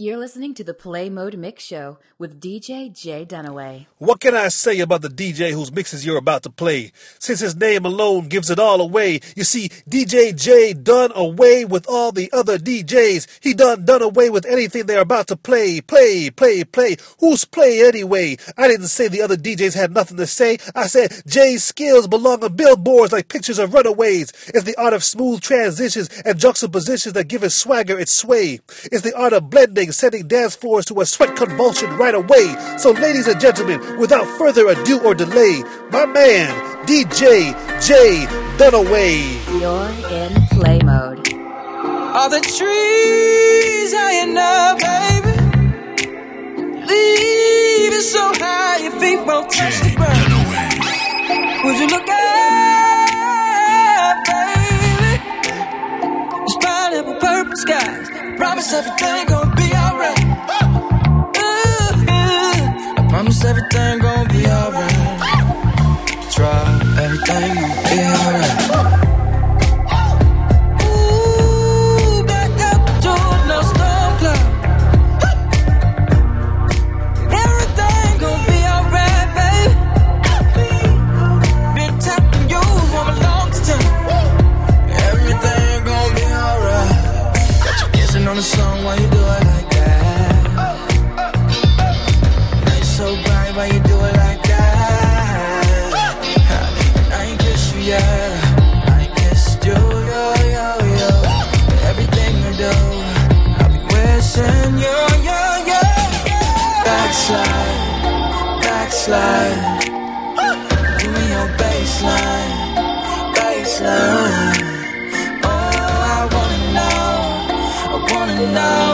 You're listening to the Play Mode Mix Show with DJ Jay Dunaway. What can I say about the DJ whose mixes you're about to play? Since his name alone gives it all away. You see, DJ Jay done away with all the other DJs. He done done away with anything they're about to play, play, play, play. Who's play anyway? I didn't say the other DJs had nothing to say. I said Jay's skills belong on billboards like pictures of runaways. It's the art of smooth transitions and juxtapositions that give his swagger its sway. It's the art of blending dancing, setting dance floors to a sweat convulsion right away. So, ladies and gentlemen, without further ado or delay, my man, DJ J Dunaway. You're in play mode. All the trees high enough, baby. Leave it so high your feet won't touch the ground. Would you look up, baby? purple skies. Promise everything gonna be alright. I promise everything gonna be alright. Try everything gonna be alright. know. Oh, I wanna know. I wanna know.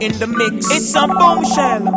in the mix. It's a bombshell.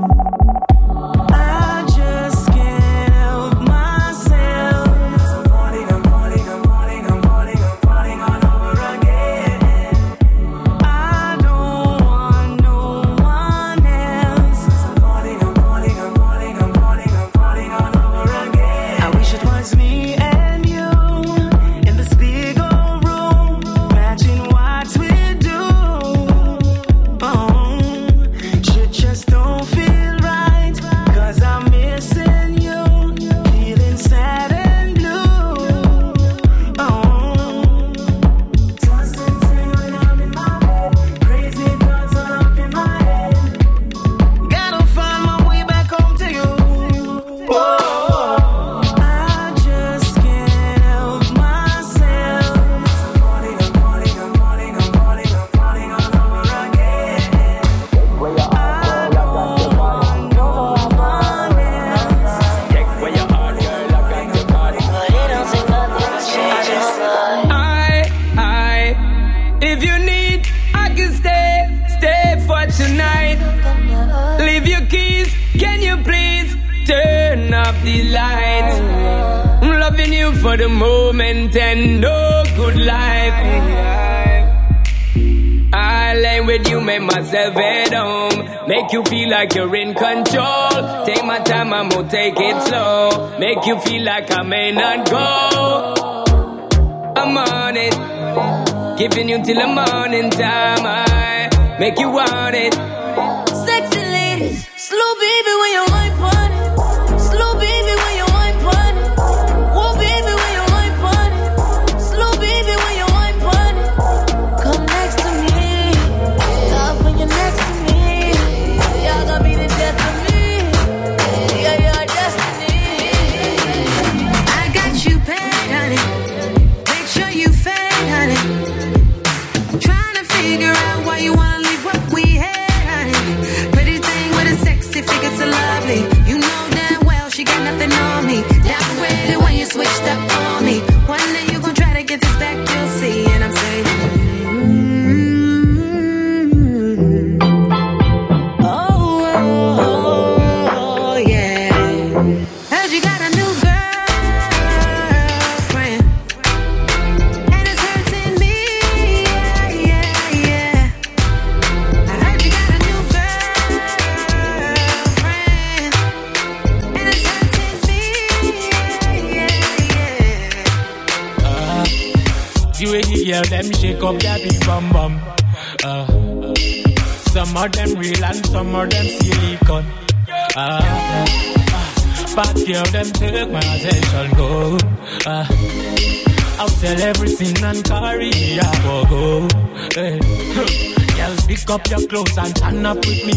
up your clothes and turn up with me.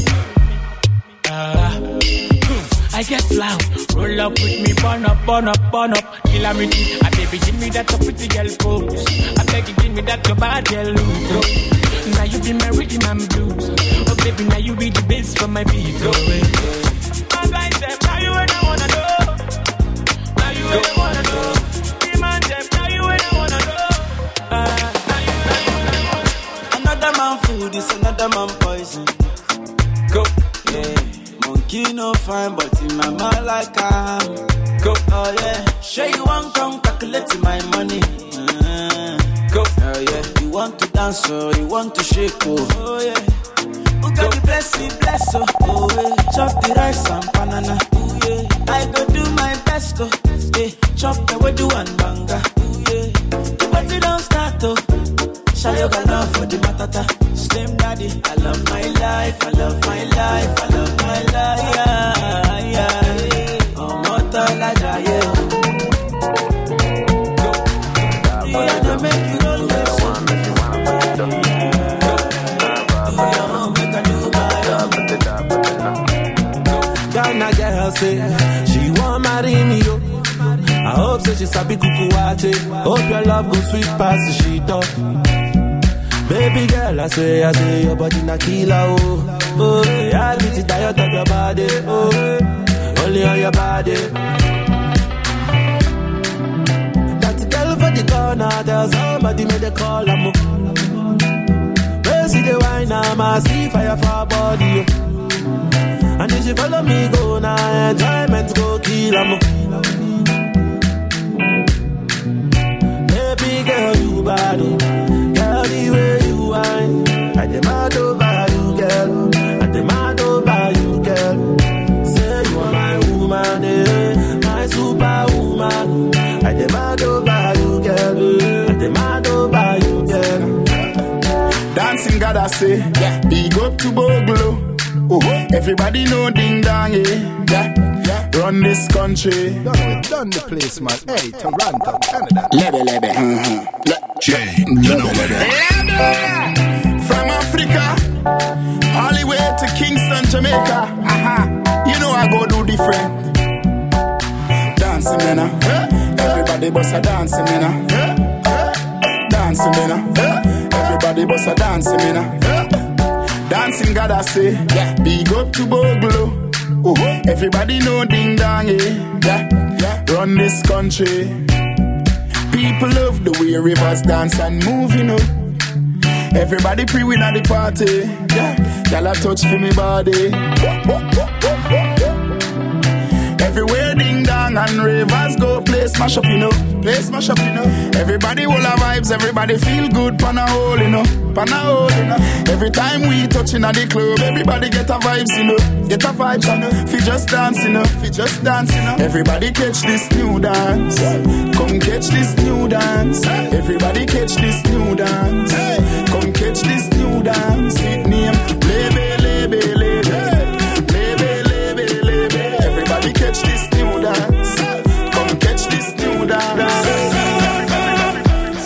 Uh, I get loud, roll up with me, burn up, burn up, burn up, kill me. I baby, give me that pretty girl pose. I beg you, give me that your bad girl look. Now you be my rhythm and blues. Oh baby, now you be the bass for my beat. Oh, say she want marry me, yo. I hope say she sabi kuku wate. Hope your love go sweet past the sheet up. Baby girl, I say, I say your body na killer, oh. Oh, I get it tired of your body, oh. Only on your body. That girl for the corner, there's somebody made a call, I'm. Where see the wine, I'm a see fire for body. oh. And if she follow me, go now, enjoyment go kill 'em. Baby girl, you bad, oh. girl, the way you whine. I demand over you, girl. I demand over you, girl. Say you are my woman, eh? my superwoman. I demand over you, girl. I demand over you, girl. Dancing God I say, yeah. big up to Bogle. Everybody know ding dong, eh? yeah. yeah. Run this country. Done, done the place, man. Hey, Toronto, Canada. Lebe, lebe. Jay Dunaway. From Africa, all the way to Kingston, Jamaica. Aha, you know I go do different. Dancing, man. uh. Everybody bust a dancing, man. uh. Dancing, man. uh. Everybody bust a dancing, man. uh. Dancing, God I say, yeah. Big up to Bogle. Everybody know ding dong, eh? Yeah, yeah. Run this country. People love the way rivers dance and move, you know. Everybody pre win at the party. Yeah, y'all touch for me body. Everywhere and ravers go play smash up, you know. Play smash up, you know. Everybody will have vibes, everybody feel good, pan a hole, you know. Pan a hole, you know. Every time we touching at the club, everybody get a vibes, you know. Get a vibes, you know. Fi just dance, you know. Fi just dance, you know. Everybody catch this new dance. Come catch this new dance. Everybody catch this new dance. Come catch this new dance. It name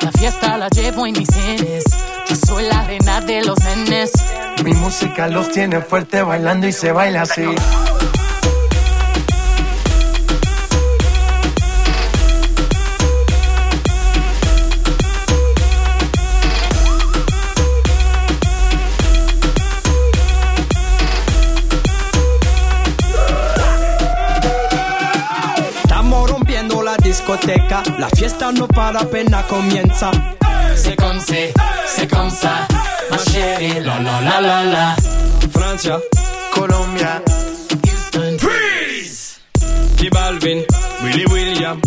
La fiesta la llevo en mis genes. Yo soy la reina de los nenes. Mi música los tiene fuerte bailando y se baila así. Discoteca, la fiesta no para apenas comienza. C'est comme c'est, c'est comme ça. Ma chérie, la la la la la. Francia, Colombia, Houston, Freeze. J Balvin, Willy William,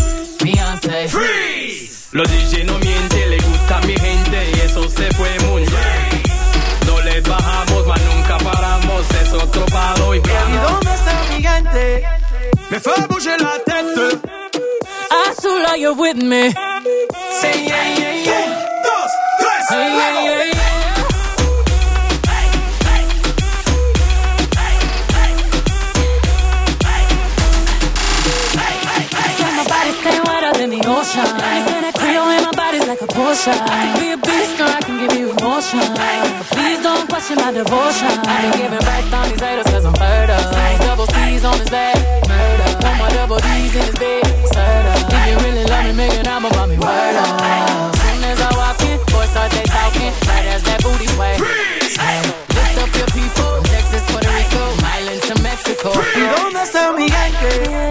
Beyoncé, Freeze. Los DJ no mienten, le gusta a mi gente y eso se fue muy bien. No les bajamos, mas nunca paramos, es otro palo y ¿Y vamos. dónde está mi gente? Me fait bouger la tête. You're with me. Say yeah, yeah, yeah. Dos, tres, Hey, yeah, yeah, yeah. Yeah, my body stay wetter than the ocean. And that Creole in my body's like a Porsche. Be a beast, girl, I can give you emotion. Please don't question my devotion. I ain't giving back on these haters cause I'm murder. Double C's on his back, murder. Want my double D's in his bed, stirred up. If you really love me, make an album about me, word up. Soon as I walk in, boys start they talking. Right as that booty sway. Lift up your people, Texas, Puerto Rico, islands to Mexico. ¿Y dónde está mi gente? Me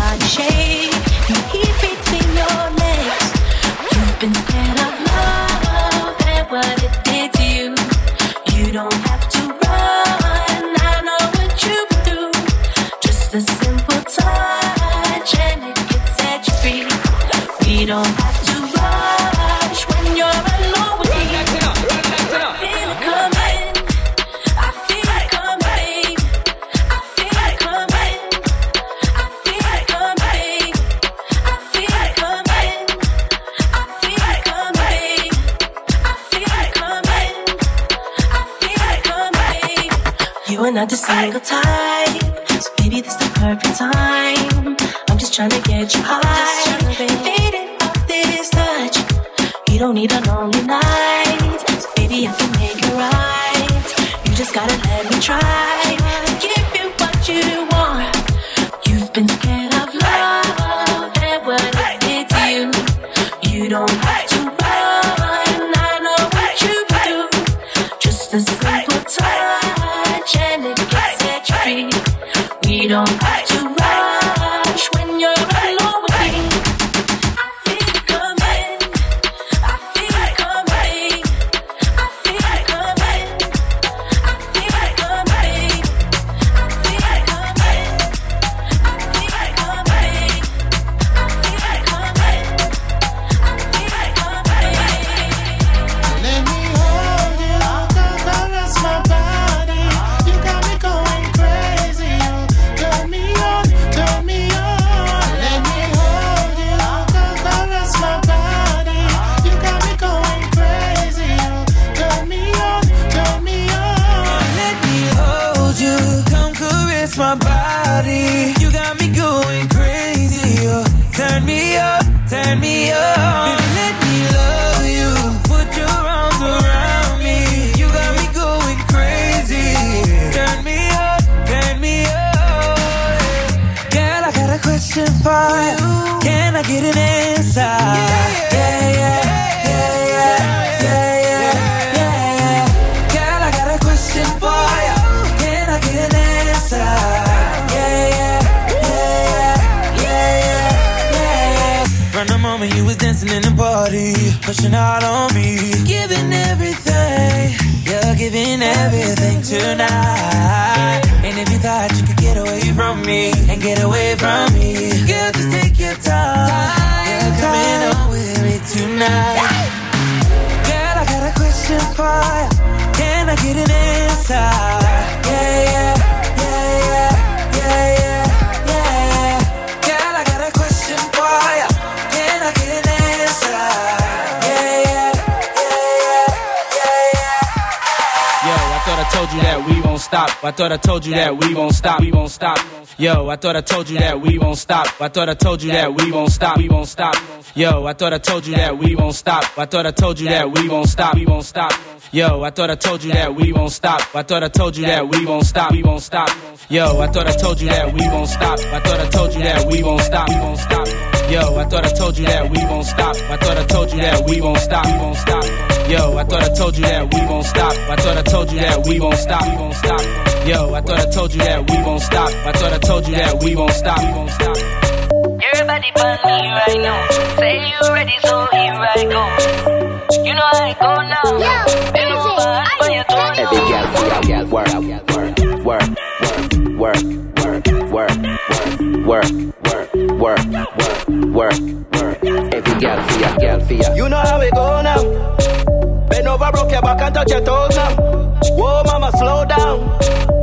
for you. Can I get an answer? Yeah, yeah, yeah, yeah, yeah, yeah, yeah. Girl, I got a question for. Can I get an answer? Yeah, yeah, yeah, yeah, yeah, yeah. From the moment you was dancing in the party, pushing out on me, giving everything. Giving everything tonight. And if you thought you could get away from me and get away from me, girl, just take your time. You're coming home with me tonight. Girl, I got a question for you. Can I get an answer? Yeah, yeah, told you that we won't stop. I thought I told you that we won't stop. We won't stop. Yo, I thought I told you that we won't stop. I thought I told you that we won't stop. We won't stop. Yo, I thought I told you that we won't stop. I thought I told you that we won't stop. We won't stop. Yo, I thought I told you that we won't stop. I thought I told you that we won't stop. We won't stop. Yo, I thought I told you that we won't stop. I thought I told you that we won't stop. We won't stop. Yo, I thought I told you that we won't stop. I thought I told you that we won't stop. We won't stop. Yo, I thought I told you that we won't stop. I thought I told you that we won't stop. We won't stop. Yo, I thought I told you that we won't stop. I thought I told you that we won't stop. We won't stop. Everybody but me right now. Say you ready, so here I go. You know I go now. You know bad for your tone. Every girl for your girl work, work, work, work, work, work, work, work, work, work, work. Every girl for your girl for your. You know how we go now. Bend over, broke your back and touch your toes now. Whoa, mama, slow down.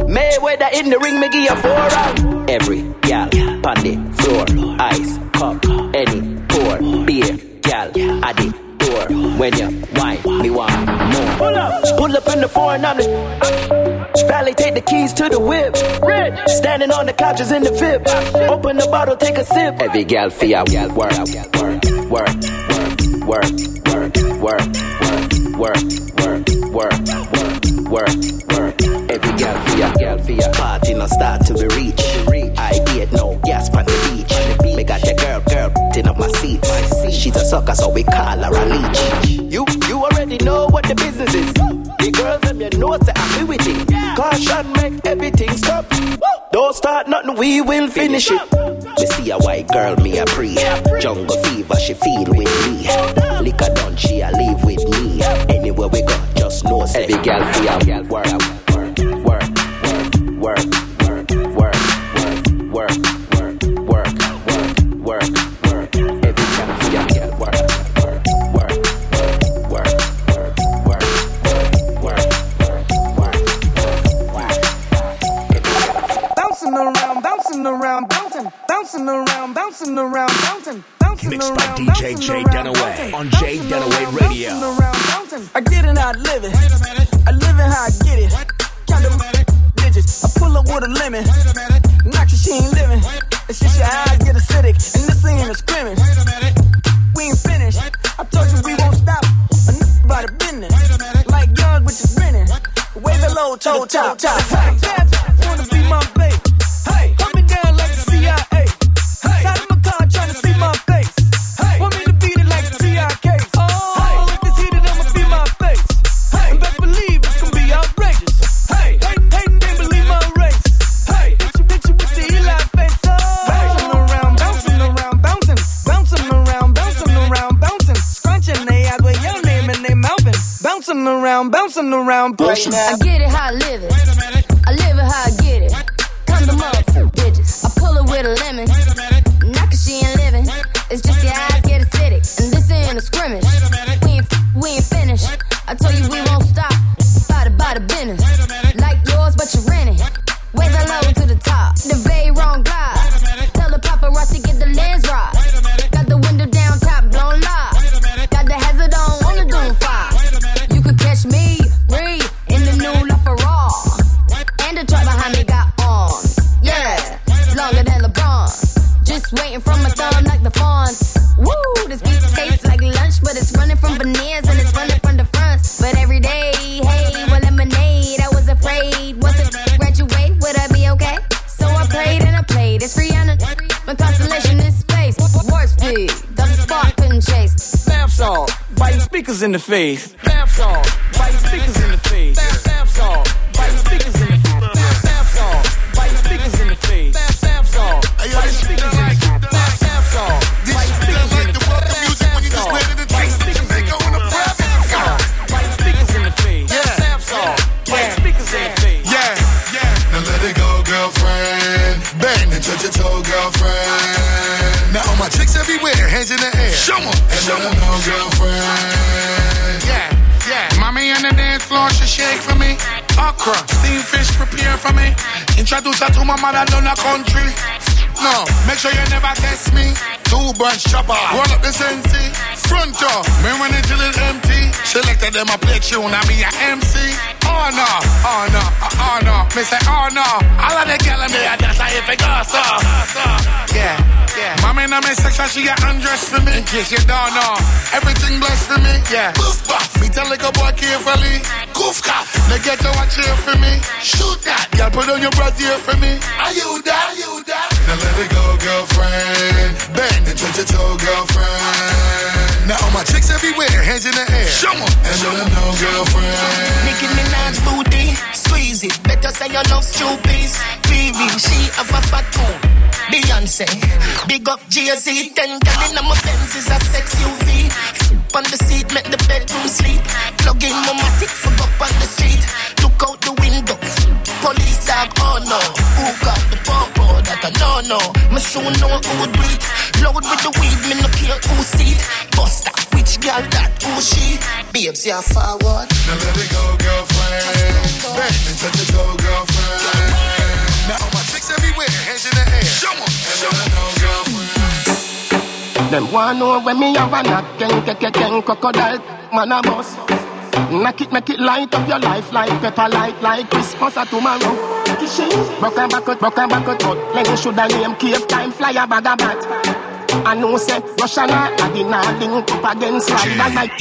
Mayweather in the ring, me give you four round. Every gal, on the floor, ice, cup, any pour, beer, gal, at the door. When you wine, me want more. Pull up, pull up in the foreign, I'm the Valley, take the keys to the whip. Rich. Standing on the couches in the VIP. Open the bottle, take a sip. Every gal for your gal work, work, work, work, work, work, work, work, work, work, work, work. Every gal for your gal for your party no start till we reach. I get no gas on the beach. Me got your girl, girl, tin up my seat. She's a sucker, so we call her a leech. You, you already know what the business is. The girls them you know say happy with it. Caution make everything stop. Don't start nothing, we will finish it. Me see a white girl, me a pre. Jungle fever, she feel with me. Liquor done, she a live with me. Anywhere we go, just know every for your bouncing around, bouncing, bouncing Mixed by DJ bouncing J Dunaway on bouncing J Dunaway Radio. around, bouncing. I get it how I live it. I live it how I get it. Count them digits. I pull up with a lemon. Knock your she ain't living. It's just your eyes get acidic, and this ain't a scrimmage. We ain't finished. I told you we won't stop. Enough about the business. Like yours, which is grinning. Wave the low toe top. top. Hey, wanna be my bouncing around, bouncing around. Right now. I get it how I live it. I live it how I get it. Come to motherfucker bitches. I pull it with a lemon. Not cause she ain't living. It's just your eyes get acidic. And this ain't a scrimmage. We ain't, we ain't finished. I told you we won't stop. By the, by the business. Like yours, but you're renting. Wave it low to the top. The got arms. Yeah, longer than LeBron. Just waiting from my thumb like the fawns. Woo, this beat tastes like lunch, but it's running from veneers and it's running from the front. But every day, hey, well, lemonade. I was afraid. Once I graduate, would I be okay? So I played and I played. It's Rihanna. My constellation in space. Warp speed. Double spark couldn't chase. Bath salt, biting speakers in the face. Bath salt, biting speakers in the face. Hands in the air. Show 'em. And let 'em know, girlfriend. Yeah, yeah. Mommy on the dance floor, she shake for me. Okra, steamed fish prepare for me. Introduce her to my mother down the country. No, make sure you never test me. Two bunch chopper, roll up the sensi. Front door, me when the chill is empty. Selected them a play tune, I be a MC. Oh no, oh no, oh, no. Me say oh no. All of the gal in me, that's how if it goes so. Yeah, yeah. Mommy in my section, she get undressed for me. In case you don't know, everything blessed for me. Yeah. Goof buff, me tell like a boy carefully. Goof cough, they get to watch here for me. Shoot that, girl, put on your brassiere for me. Are you that? Are you that? Now let it go, girlfriend. Bang and touch your toe, girlfriend. Now all my chicks everywhere, hands in the air. Show Show 'em. And let 'em know, girlfriend. Nicki Minaj booty, squeeze it. Better say you love stupid. Baby, she have a fat tone. Beyonce, big up Jay-Z. Ten gal in my Benz is a sex UV. On the seat, make the bedroom sleep. Plug in my matic, fuck up on the street. Look out the window. Police dog, oh no. Who got the pump? Oh, that I no no. Me soon know who would bleed. Load with the weed, me no care who see it. Buster, which girl that who she? Babes, yeah forward. Now let it go, girlfriend. Touch your toe, girlfriend. Now chicks everywhere, hands in the air. Show 'em. Let 'em know. Them want know when me have a knock, ken, ken, ken, ken, crocodile, man a boss. Knock it, make it light up your life like pepper light, like Christmas or tomorrow. Broke and back out, broke and back out, but Lenny shoulda name cave time, fly a bag of bat. I know say Russian a the nah link up against slide like.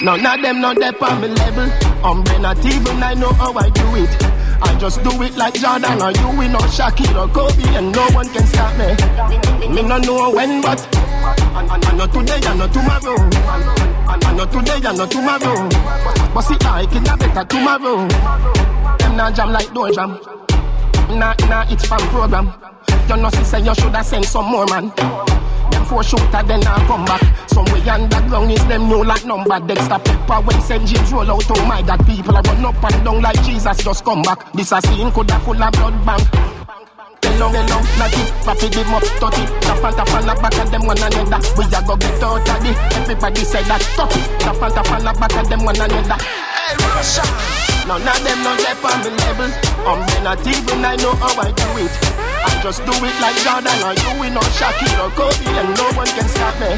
None of them not there on me level. Umbre not even I know how I do it. I just do it like Jordan or you, we know Shaquille or Kobe, and no one can stop me. Me no know when, but I, know today, I know tomorrow. I, know today, I know tomorrow. But see, I can get better tomorrow. Them not jam like door jam. Nah, nah, it's from program. You know, see, say you shoulda send some more man. Four shooter, then I come back. Somewhere underground is them new like number. Dexter Pepper when St. James roll out. Oh my God, people are run up and down like Jesus just come back. This a scene coulda full of blood bank. Hello, hello, like it, papi them up, touch it Tap and tap and back of them one another We a go get out of it Everybody say that, touch it Tap and tap and back of them one another Hey, Russia None of them no left on the level um, I'm not even I know how I do it I just do it like Jordan or you in or Shaquille or Kobe and no one can stop me.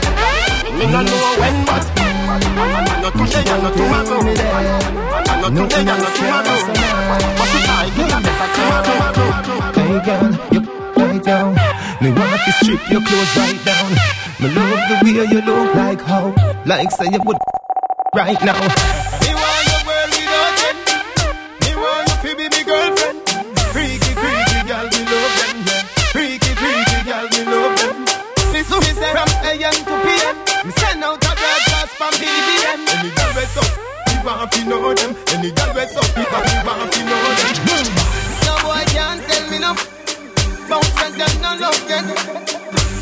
Me no know when but I'm not today and not tomorrow. I'm not today and not tomorrow. What's it like? Get a better tomorrow. Hey girl, you right down. Me want to strip your clothes right down. Me love the way you look like how, like say you would right now. Any girl we up, we want to know them. Any girl we up, we want to know them. No boy can't tell me no. Bounce and girl no love get.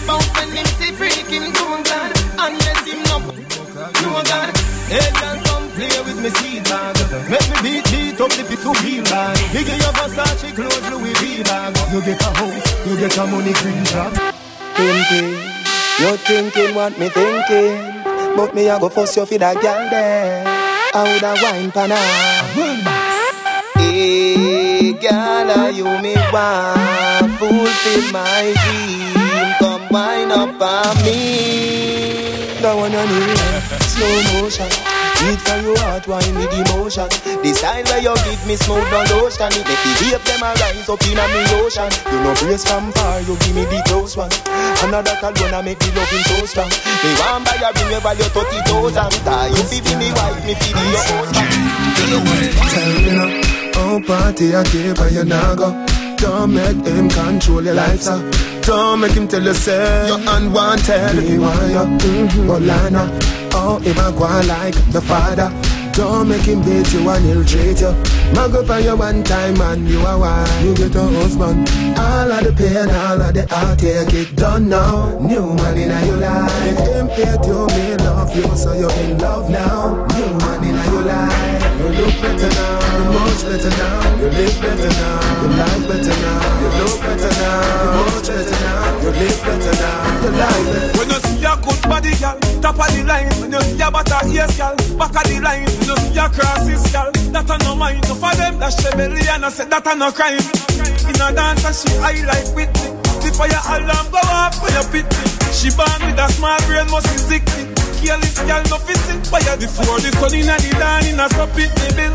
Bounce when him see freak him do God. Unless him no, no God. Hey girl, come play with me seed bag. Make me beat beat up the piece of heel bag. You get your Versace clothes, Louis V bag. You get a house, you get a money green job. thinking. you're thinking what me thinking. But me a go fuss you for that girl there. I woulda wine pan her. Eh, hey, girl, are you me want fulfill my dream? Come wine up on me. That one on the slow motion. Beat for your heart, wine with emotion. The style where you give me smooth no lotion. It make the wave them a rise up in a me ocean. You know brace from far, you give me the close one. Another alone a make the loving so strong. Me want buy a ring, you value thirty thousand. You fi be me wife, me fi be your husband. Tell me now, oh party I keep and you nah go. Don't make him control your life, sir. Uh. Don't make him tell you say you're unwanted. Me want you, mm-hmm, Olana. Oh, him a go like the father. Don't make him beat you and he'll treat you. Mag up on you one time and you are why you get a husband. All of the pain, all of the heartache, it done now. New man in your life. Him hate you, me love you, so you're in love now. New man in your life. Look better now, you much better now. You live better now, your life better now. You look better now, you much better now. You live better now, your life better. When you see a good body, girl, top of the line. When you see a butter ears, girl, back of the line. When you see a crosses, girl, that a no mind. No for them, that's rebellion. and I said that a no crime. In a dance, and she high like with me. The fire alarm go off when you pit me. She born with a small brain, must be sick. Careless girl, no fishing fire. Before the sun in the dawn, in a so pit me bill.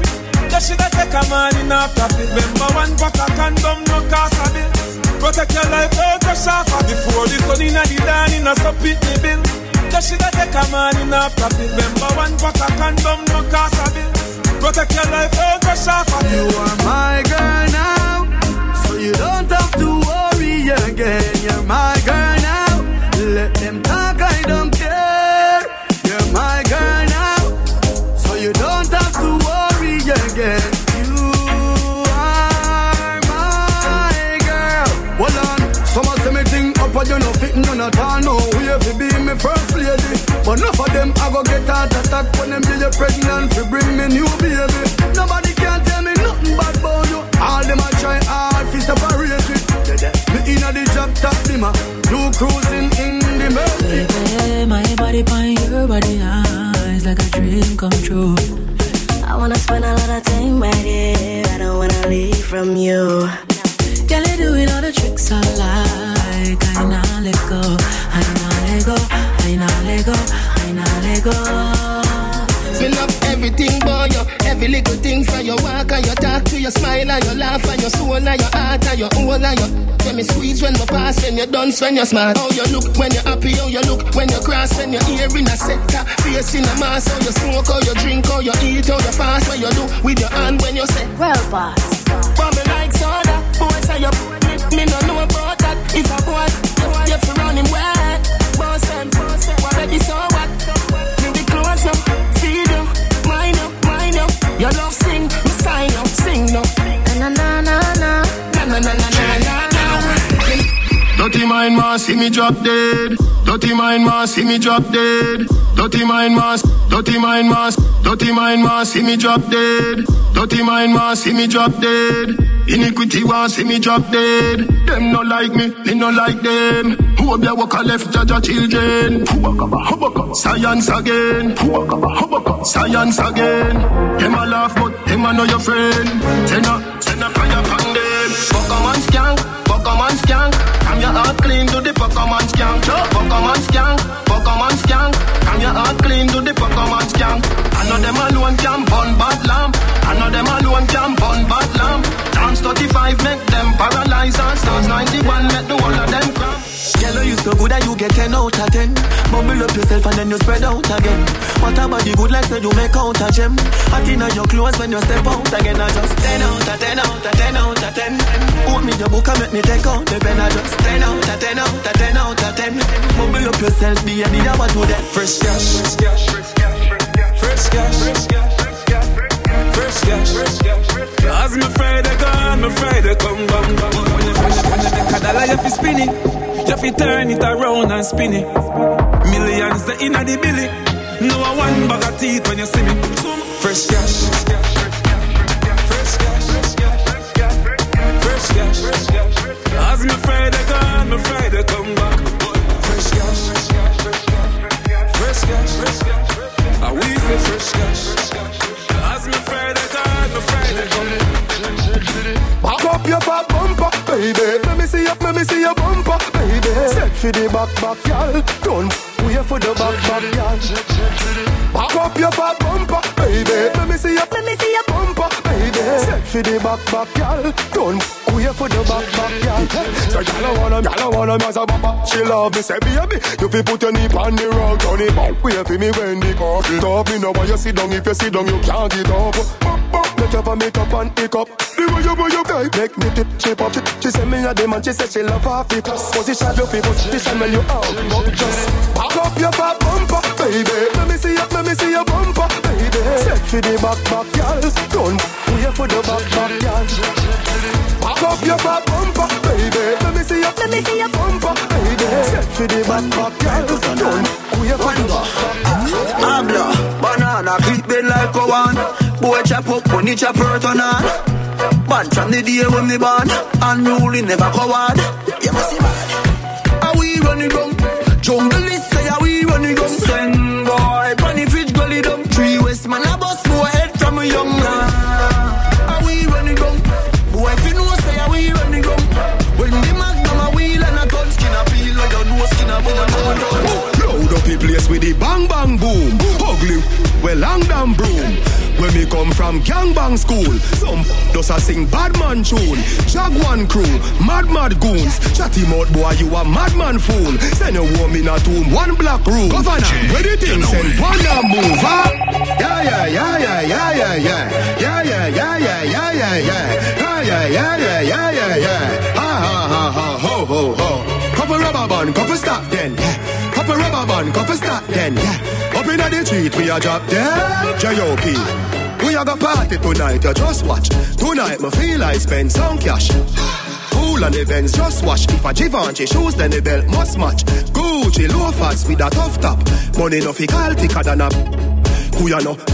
You shoulda take a man in after pill. Remember one pack of condom, no cost a bill. Protect your life, don't crash off Before the sun in the dawn in a so pit me bill You shoulda take a man in after pill Remember one pack of condom, no cost a bill Protect your life, don't crash off You are my girl now So you don't have to worry again You're my girl But enough of them I go get heart attack When them get you pregnant fi bring me new baby Nobody can tell me nothing bad about you All them a try hard fi separate it Me inna the job top dimmer You cruising in the mercy Baby, my body on your body eyes like a dream come true. I wanna spend a lot of time right here. I don't wanna leave from you. Girl, you doing all the tricks I like. I nah let go, I let go, I nah let go. Me love everything boy. You Every little thing for your walk and your talk To your smile and your laugh and your soul and your heart and your whole and your When me squeeze when me pass when you dance when you're smart. How you look when you're happy How you look when you cross When you're here in a sector Face in a mask How you smoke How you drink How you eat How you fast What you do with your hand when you say. Well boss. But me like soda Boy say you Me no know about Dirty mind man see me drop dead. Dirty mind man see me drop dead. Dirty mind man Dirty mind man Dirty mind man see me drop dead. Dirty mind man see me drop dead. Iniquity want see me drop dead. Them no like me, me no like them. Who be a walk a left judge a children. Science again. Science again. Them a laugh but them a know your friend. Tenna, tenna fire on them. Fuck a Pokemon skank. Come your heart clean to the Pokemon skank. Pokemon skank. Pokemon skank. Come your heart clean to the Pokemon skank. I know them alone can burn bad lamb. I know them alone can burn bad lamb. Dance 35 make them paralyze and sounds 91 make the whole of them cramp. Girl, you so good that you get 10 out of 10. Bubble up yourself and then you spread out again. What about the good like so you make out a gem? Hot in your clothes when you step out again. I just 10 out of 10 out of 10 out of 10. Put me your book and make me take out the pen. I just 10 out of 10 out of 10 out of 10. Bubble up yourself, be a need what to that. Fresh cash, fresh cash, fresh cash, fresh cash, fresh cash, fresh cash. Cause me Friday gone, me Friday come back. When you when you when you make a dollar, you fi spin fi turn it around and spin it. Millions the inna the billy. No one bag of teeth when you see me. Fresh cash. Fresh cash, fresh cash. Cash, fresh cash. Cause me Friday gone, me Friday come back. Fresh cash. Fresh cash. I we say fresh cash. Cause me Friday gone, me Friday come back. Back up your fat bumper, baby. Let me see your, let me see. Set for the back, back, y'all. Don't wait for the back, back, y'all. Back up your fat bumper, baby. Let me see your, let me see your bumper, baby. Set for the back, back, y'all. Don't for the back, back, y'all. So y'all wanna, y'all wanna me as a bumper. She love me, say baby. You fi put your knee on the rug, turn it back. Wait for me when the car get up. Me know why you sit down. If you sit down, you can't get up. Make up and make up and pick up. The way you, way you cry, make me tip, shape up. She, say me a demon, she say she love half the plus. Position your people, position when you out. But just back up your fat bumper, baby. Let me see your, let me see your bumper, baby. Set for the back, back, y'all. Don't wait for the back, back, y'all. Back up your fat bumper, baby. Let me see your, let me see your bumper, baby. Set for the back, back, y'all. Don't wait for the back, back, y'all. Abla, banana, clip bend like a one. Boy chop up, money chop hurt on on. Bad from the day when me born, unruly never coward. You must see mad. How we running down? Jungle is say how we running down. Send boy, bunny fish gully down. Three west man a bust more head from a young man. Well long damn broom. When me come from gangbang school, some does a sing bad man tune. Jaguan crew, mad mad goons. Chatty mouth boy, you a madman fool. Send a woman a tomb, one black room. Governor, where the thing send one damn move, huh? Yeah, yeah, yeah, yeah, yeah, yeah, yeah. Yeah, yeah, yeah, yeah, yeah, yeah, yeah. Yeah, yeah, yeah, yeah, yeah, yeah, yeah. Ha, ha, ha, ha, ho, ho, ho. Couple rubber band, couple stop then. Yeah. Couple rubber band, couple stop then. Yeah. Up inna the street, we a drop dead. J.O.P. We a go party tonight, you just watch. Tonight, me feel I spend some cash. Cool on the Benz, just watch. If a Givenchy shoes, then the belt must match. Gucci loafers with a tough top. Money no fi call thicker than a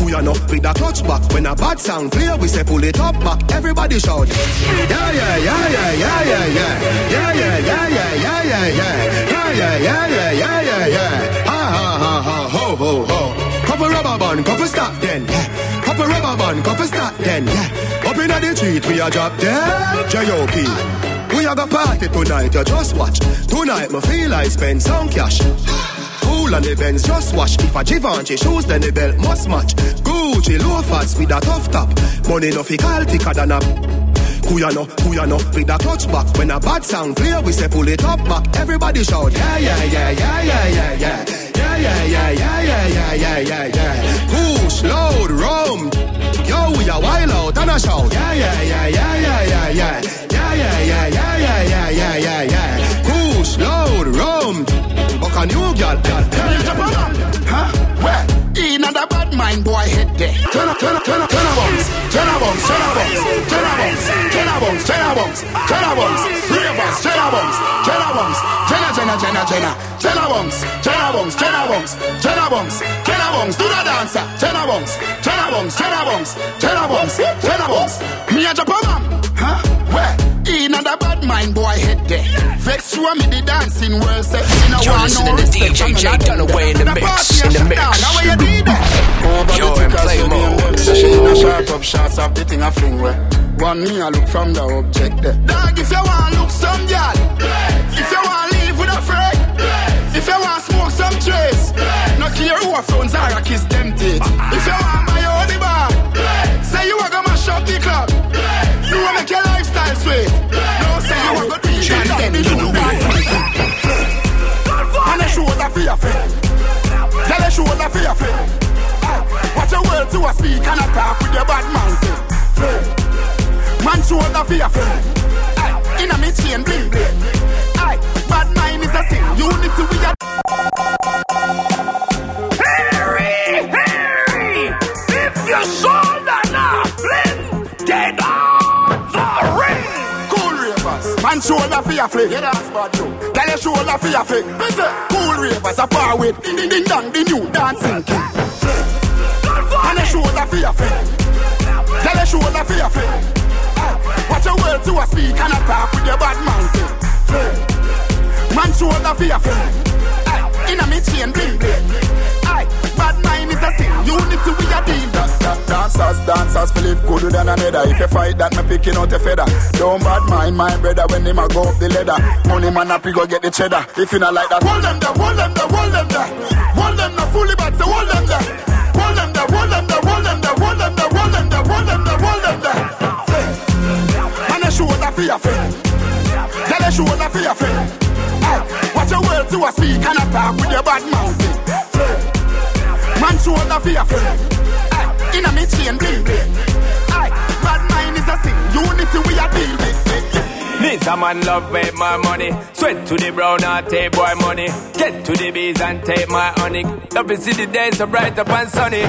ya know, with a clutch back. When a bad sound clear, we say pull it up back. Everybody shout. Yeah, yeah, yeah, yeah, yeah, yeah, yeah. Yeah, yeah, yeah, yeah, yeah, yeah, yeah. Yeah, yeah, yeah, yeah, yeah, yeah, yeah. Ha, ha, ha, ha, ho, ho, ho. Couple rubber band, couple stop then. Yeah. Couple rubber band, couple stop then. Yeah. Up inna the street, we a drop dead. J.O.P. We a go party tonight, you just watch. Tonight, me feel I spend some cash. Cool on the Benz, just watch. If a Givenchy shoes, then the belt must match. Gucci loafers with a tough top. Money no fi call thicker than a. Know, who with a clutch back. When a bad sound clear, we say pull it up back. Everybody shout, yeah, yeah, yeah, yeah, yeah, yeah, yeah. Yeah, yeah, yeah, yeah, yeah, yeah, yeah, yeah, yeah. Push, load, rum. Yo, we a wild out and a shout. Yeah, yeah, yeah, yeah, yeah. Yeah, yeah, yeah, yeah, yeah, yeah, a new girl. Huh? Where? In the bad mind boy head there. Turn up, turn up, turn up, turn up bounce. Turn up bounce, turn up bounce. Turn up bounce, turn up bounce, turn up bounce. Turn up bounce. Ravers, turn up bounce. Turn up bounce. Jenna, Jenna, Jenna, Jenna. Turn up bounce. Turn up bounce, turn up bounce. Turn up bounce. Turn up bounce. Do the dancer. Turn up bounce. Turn up bounce, turn up bounce. Turn up bounce. Turn up bounce. Me a jump man. Huh? Where? In the bad mind boy head there. Vex you and me the dancing world set. In a You're one listening no to respect DJ J Dunaway in the mix, in the mix. How you do that? Over You're the in tickers, play so me mode. and them, She in a shot up shots of the thing a fling where. One me a look from the object there. Dog, if you want look some girl, if you want live with a friend, if you want smoke some chase. No care who a phones are a kiss them teeth. If you want my own bar, say you are gonna mash up the club. You wanna make your lifestyle. No, say you are gonna be that that the two And a shoulder for your friend. Tell a shoulder for your friend. Watch your words to a speak and a talk with your bad mouth. Man shoulder for your friend. In a me chain bling bling. Aye, bad mind is a sin. Unity we a shoulder for your flick. Yeah, that's bad too. Tell your shoulder for your flick. Listen, cool ravers, a far with ding ding ding dong, the new dancing king. And a shoulder for your flick. Tell your shoulder for your flick. Watch your words to a speak and a talk with your bad mouth. Man shoulder for your flick. A me chain bling bling. Aye, bad mind is a sin. Unity we a deal. Da, da, dancers, dancers, feel good than another. If you fight that, me picking out a feather. Don't bad mind my brother when him a go up the ladder. Money man up, he go get the cheddar. If you not like that, hold them there, hold them there, hold them there. Hold them there, fully back, so hold them there. Hold them there, hold them there, hold them there, hold them there, hold them there, hold them there, hold them there. And a shoulder for your friend. Tell a shoulder for your friend. Watch your words to a speak and a talk with your bad mouth. Man shoulder for your friend. Aye, In a me chain bling bling. Unity we a deal with. This a man love make my money. Sweat to the brown heart, take boy money. Get to the bees and take my honey. Love see the days so bright up and sunny.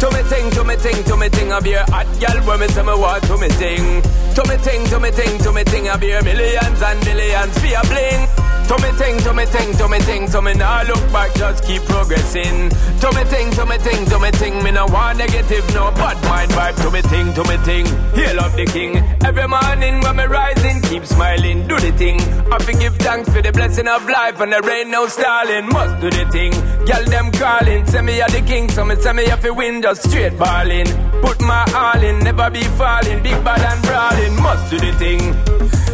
To me ting, to me ting, to me ting, be a hot girl when me say me want to me ting. To me ting, to me ting, to me ting, I be millions and billions for a bling. To me ting, to me ting, to me ting, to me nah look back, just keep progressing. To me ting, to me ting, to me ting, me no want negative, no bad mind vibe. To me ting, to me ting, hail of the king. Every morning when me rising, keep smiling, do the thing. I fi give thanks for the blessing of life and the rain no stalling. Must do the thing, girl them calling, say me a the king, so me say me a fi win, just straight balling. Put my all in, never be falling, big bad and brawling. Must do the thing.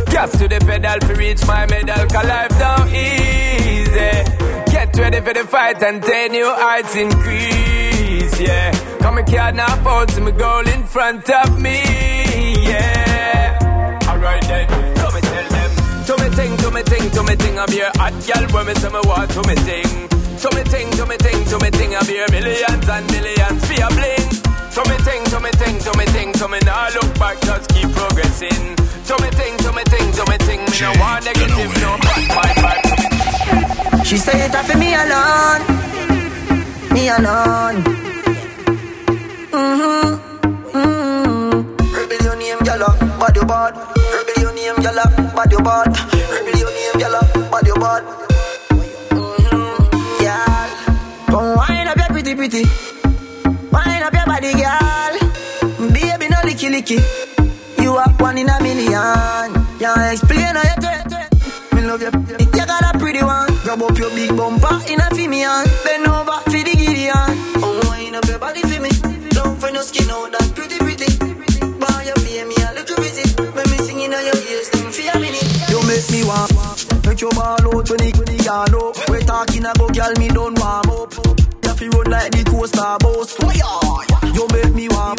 Gas to the pedal to reach my medal, cause life down easy. Get ready for the fight and ten new heights increase, yeah. Come me card now fall to my goal in front of me, yeah. Alright then, so me tell them. To me ting, to me ting, to me ting, I be a hot girl when me say me want to me ting. To me ting, to me ting, to me ting, I be a millions and millions for a bling. To me ting, to me ting, to me ting, to me now look back, just keep progressing. To me ting, to me ting, to me ting, me no want negative, no bad vibe, vibe. She say it for me alone, me alone. Mm-hmm. Mm-hmm. Rebel your name, gyal, bad you bad. Rebel your name, gyal, bad you bad. Rebel your name, gyal, bad you bad. Girl, come wind up your pretty pretty. Wind up your body, girl. Baby, no licky licky. You are one in a million. Can't explain how you do. Me love you. You got a pretty one. Grab up your big bumper in a fimian. Bend over for the Gideon. Oh, wind up your body for me. Don't find no skin out that pretty pretty. Boy, you pay me a little visit. When me singing on your ears, them for a minute. You make me want. Make your ball out when it when up. We talking about girl, me don't warm up. You feel run like the coaster boss. You make me want.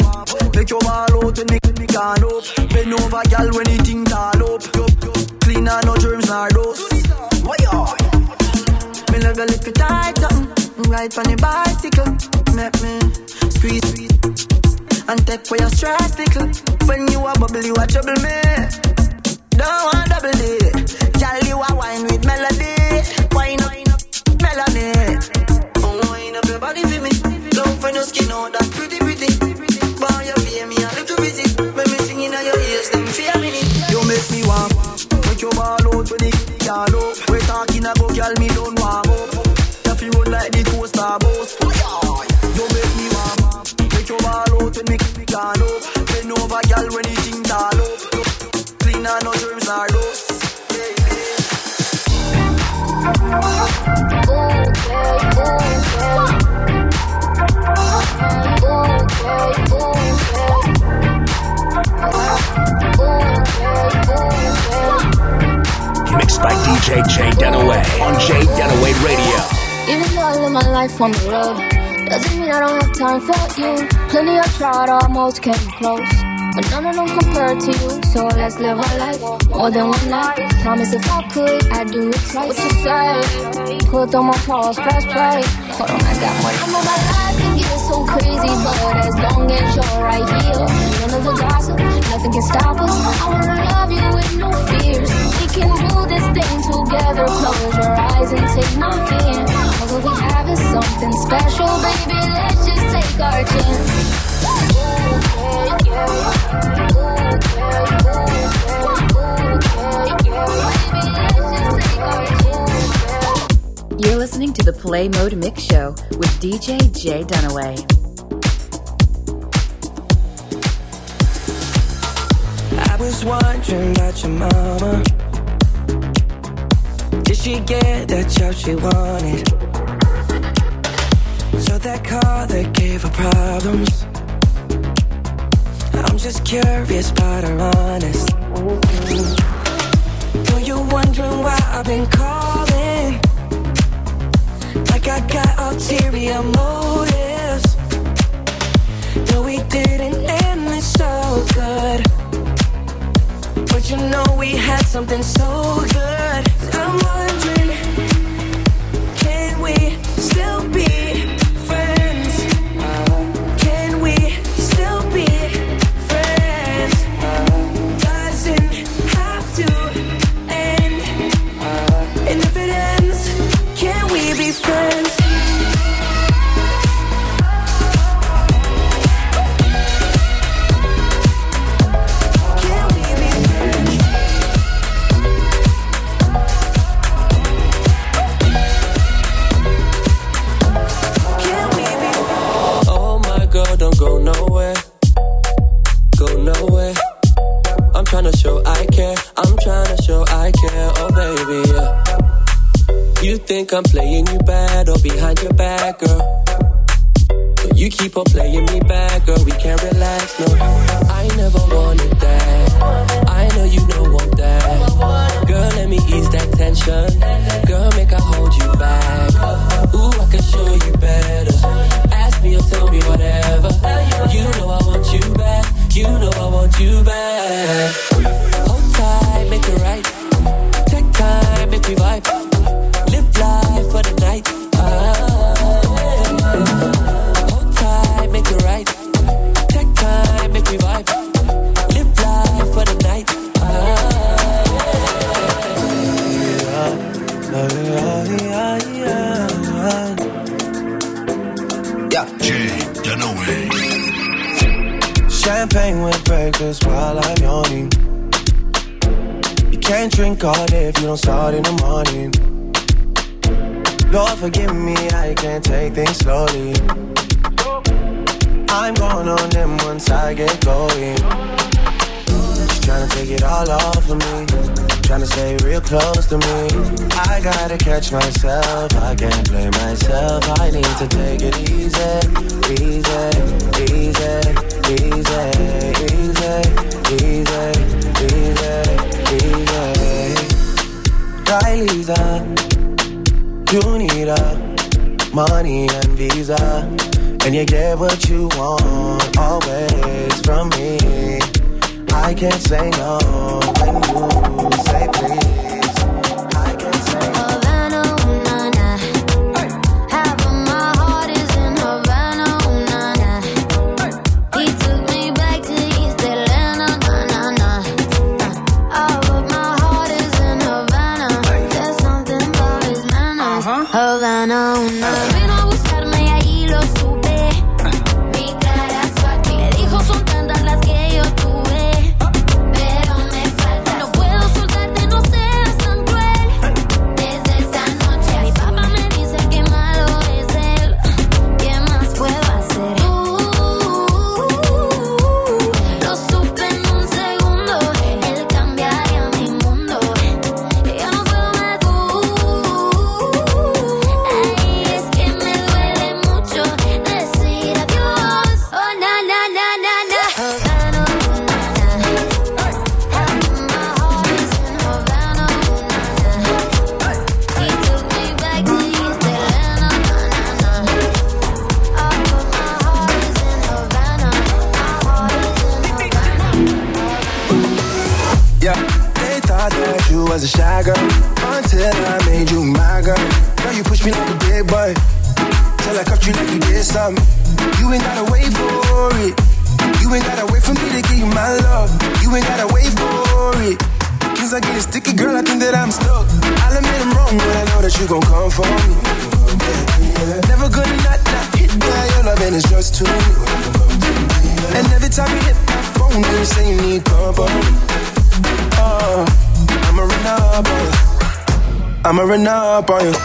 Make your ball out me when me gone up. Bend over, girl, when it thing tall up. You, you clean and no germs nor dust. Me love your little tight something. Ride on the bicycle. Make me squeeze, squeeze. And take for your stress tickle. When you are bubble, you a trouble me. Don't want double D. Girl, you a wine with melody. Wine up, melody. Oh, wine up your body for me. Find no skin out that pretty, pretty. Boy, you pay me a little visit. When me singing on your ears, them fear me. You make me warm. Make your ball out when it can up. We talking about girl, me don't warm up. You feel run like the coaster boss. You make me warm. Make your ball out when me can up. Bend over, girl, when it thing tall up. Clean and no germs nor dust. Oh, oh, oh, Mixed by DJ J Dunaway on J Dunaway Radio. Even though I live my life on the road, doesn't mean I don't have time for you. Plenty I tried, almost came close. But none of them compare to you, so let's live our life more than one night. Promise if I could, I'd do it twice. What you say? Put on my pause, press play. Hold on, I got one. I know my life can get so crazy, but as long as you're right here, none of the gossip, nothing can stop us. I wanna love you with no fears. We can do this thing together. Close your eyes and take my hand. All that we have is something special, baby. Let's just take our chance. You're listening to the Play Mode Mix Show with DJ J Dunaway. I was wondering about your mama. Did she get the job she wanted? So that car that gave her problems. I'm just curious about her honest. Know you wondering why I've been calling? Like I got ulterior motives. No, we didn't end this so good. But you know we had something so good. I'm wondering, You take it all off of me. Trying to stay real close to me. I gotta catch myself. I can't blame myself. I need to take it easy, easy, easy, easy, easy, easy, easy, easy. Right, Lisa, you need a money and visa, and you get what you want always from me. I can't say no when you say please. I'ma up on you.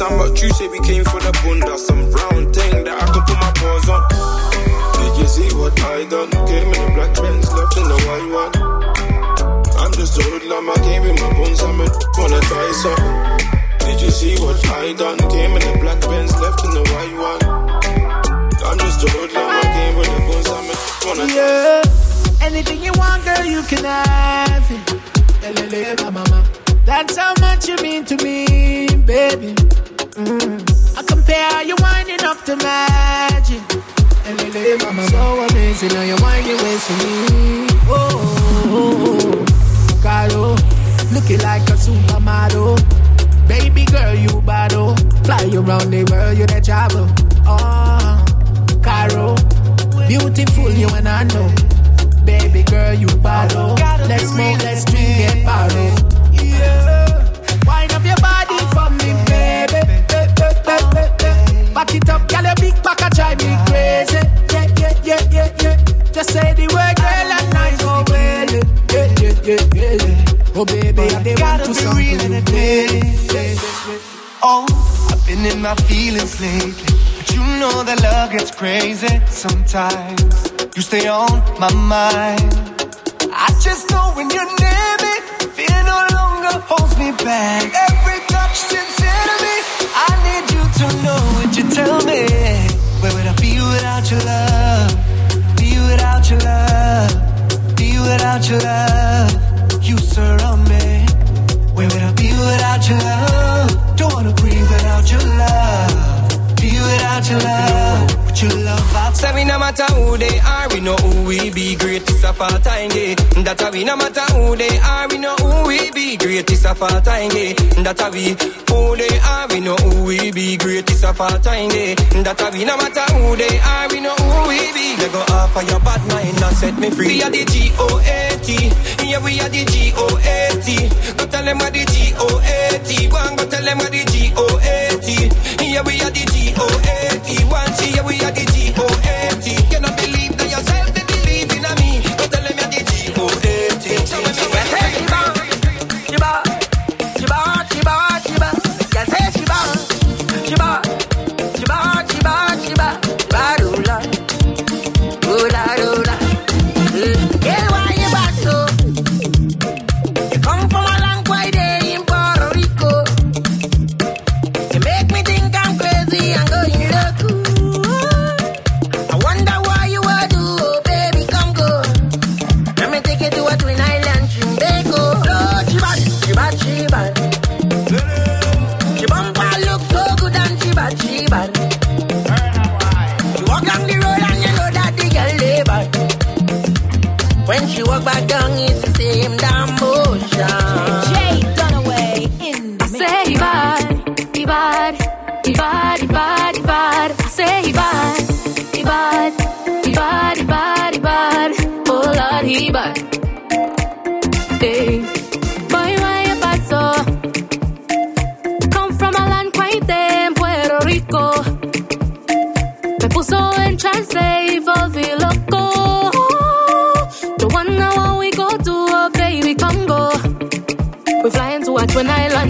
Some but you say we came for the bunda. You stay on my mind. I just know when you're near me, fear no longer holds me back. Every touch sincere to me. I need you to know what you tell me. Where would I be without your love? Be without your love. Be without your love. Matter who they are, we know who we be. Greatest of all time, yeah. That we no matter who they are, we know who we be. Greatest of all time, yeah. That we who they are, we know who we be. Greatest of all time, yeah. That we no matter who they are, we know who we be. They go off of your bad mind and set me free. We are the G O A T, yeah we are the G O A T. Go tell them what the G O A T. Go and go tell them what the G O A T. Yeah we are the G O A T. One yeah we are the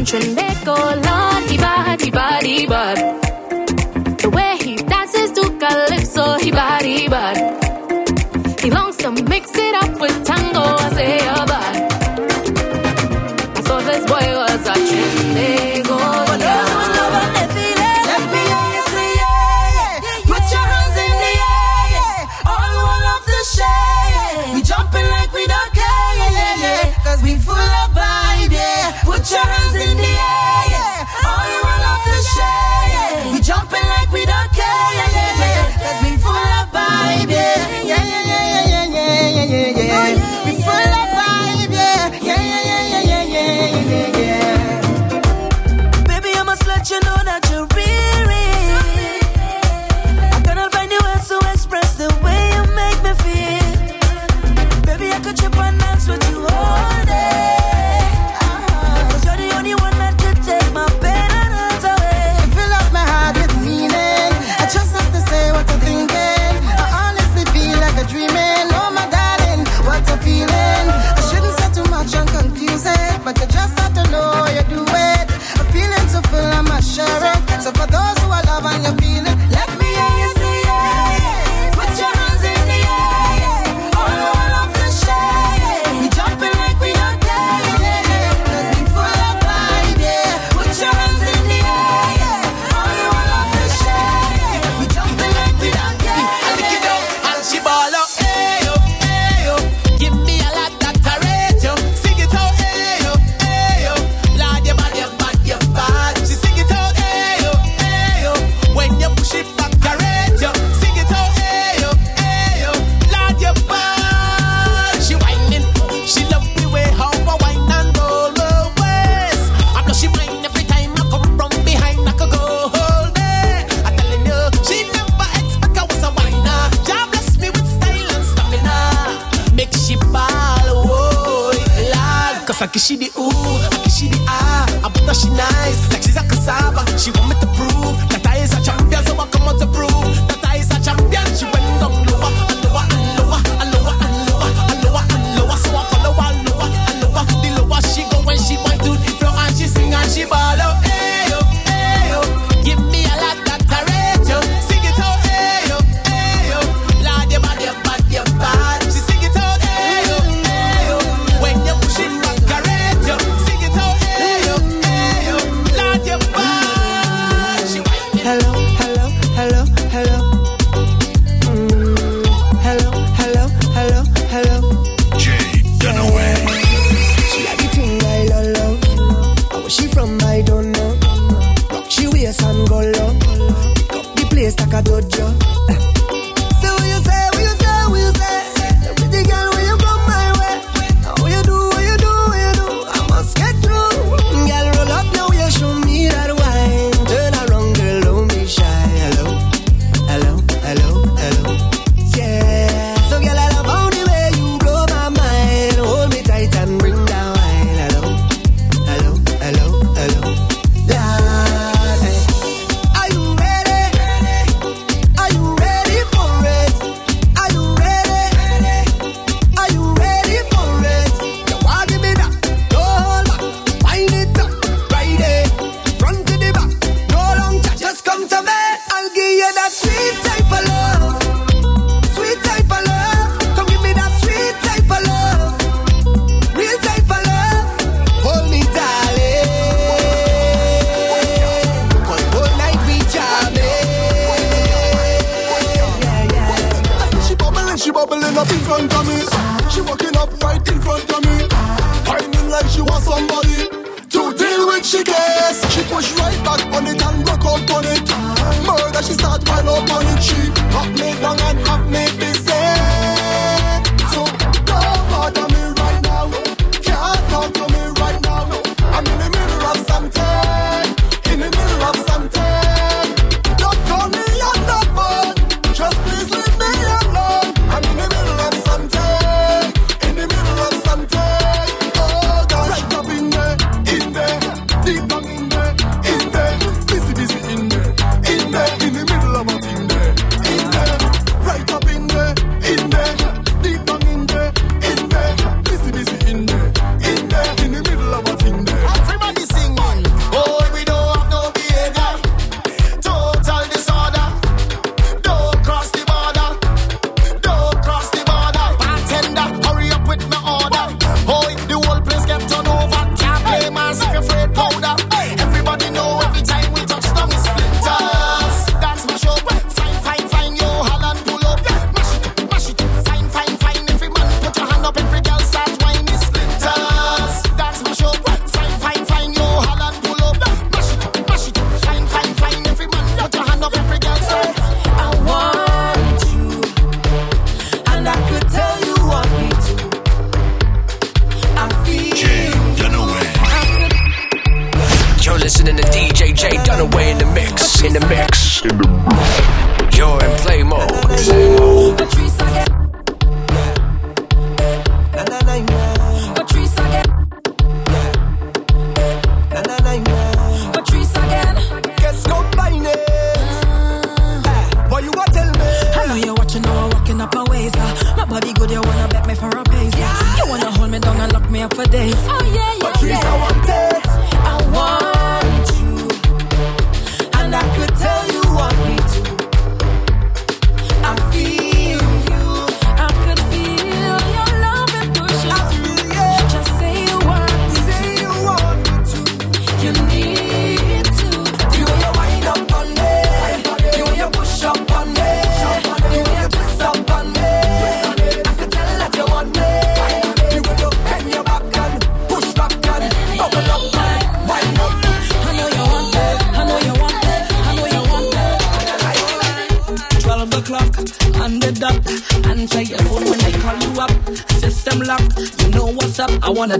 mansion Deco, Lord, body, body, Hiba. The way he dances to calypso, he body, Hiba. He longs to mix it up with tango.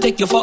Take you for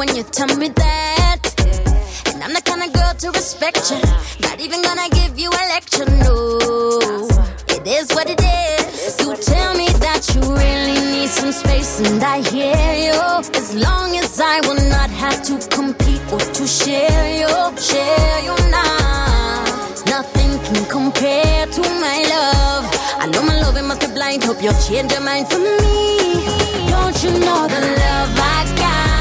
when you tell me that. And I'm the kind of girl to respect you. Not even gonna give you a lecture, no. It is what it is. You tell me that you really need some space, and I hear you. As long as I will not have to compete or to share you, share you now. Nothing can compare to my love. I know my love, it must be blind. Hope you'll change your mind for me. Don't you know the love I got?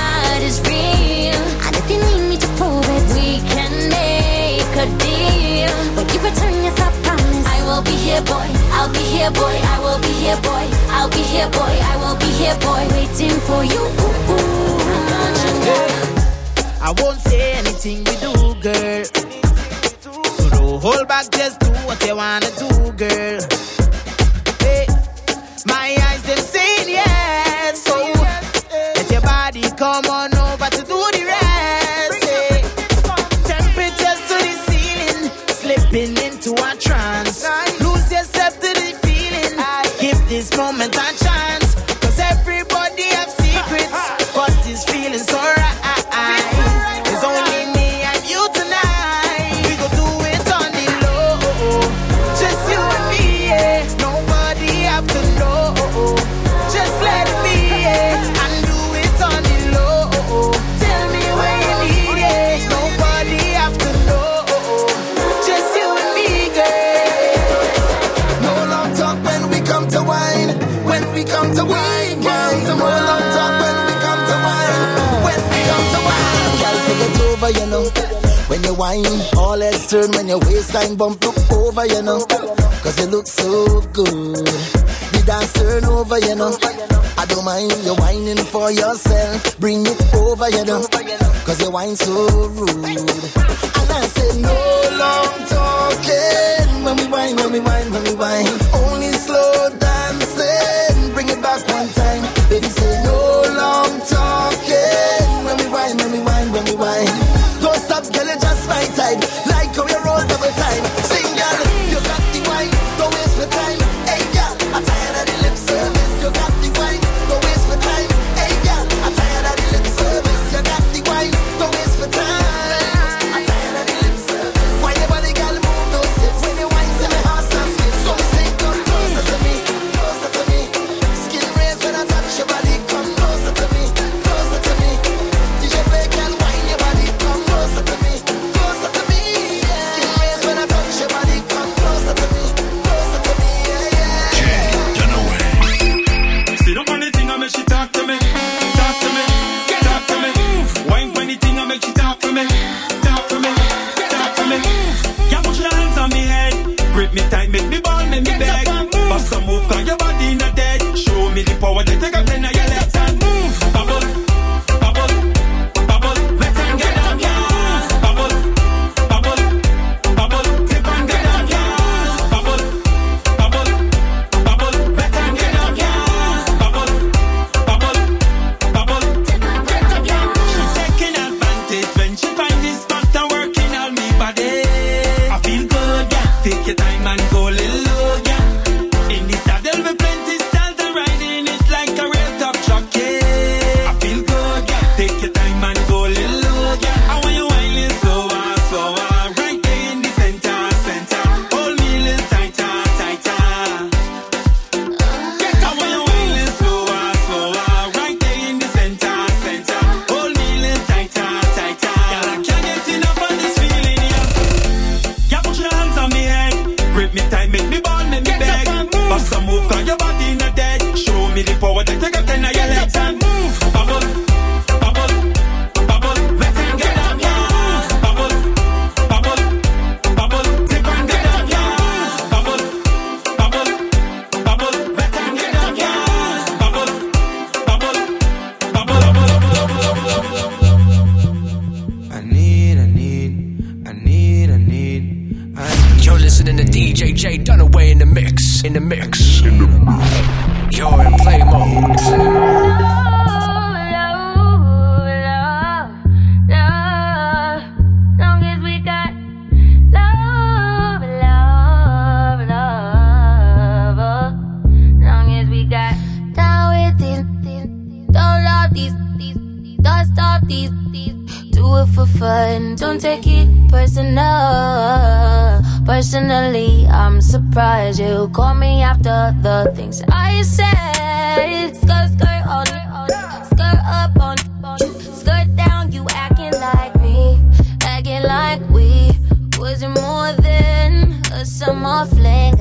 if you need me to prove it. We can make a deal. But you I promise. I will be here, boy. I'll be here, boy. I will be here, boy. I'll be here, boy. I will be here, boy. Waiting for you. I won't say anything we do, girl. So don't hold back, just do what you wanna do, girl. wine. All heads turn when your waistline bump look over, you know. Cause you look so good. The dance turn over, you know. I don't mind you whining for yourself. Bring it over, you know. Cause you wine so rude. And I say, no long talking. When we wine, when we wine, when we wine. Only slow down DJ J Dunaway in the mix. In the mix. In the mix. You're in play mode. Personally, I'm surprised you called me after the things I said. Skirt, skirt on, skirt up on, skirt down. You acting like me, acting like we wasn't more than a summer fling.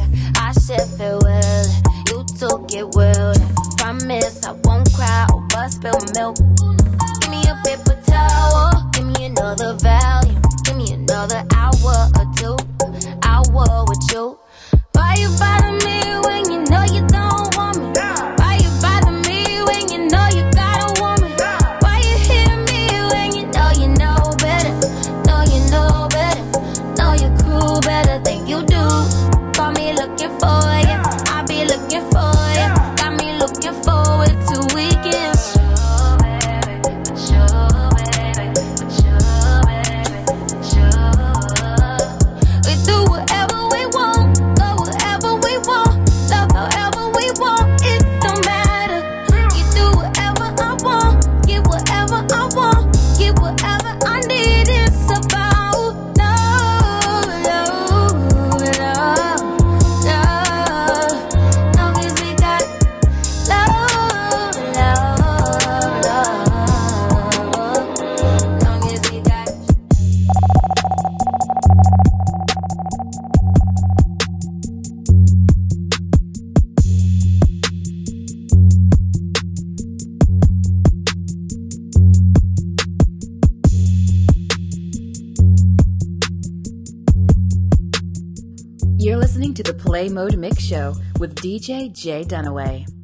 DJ Jay Dunaway.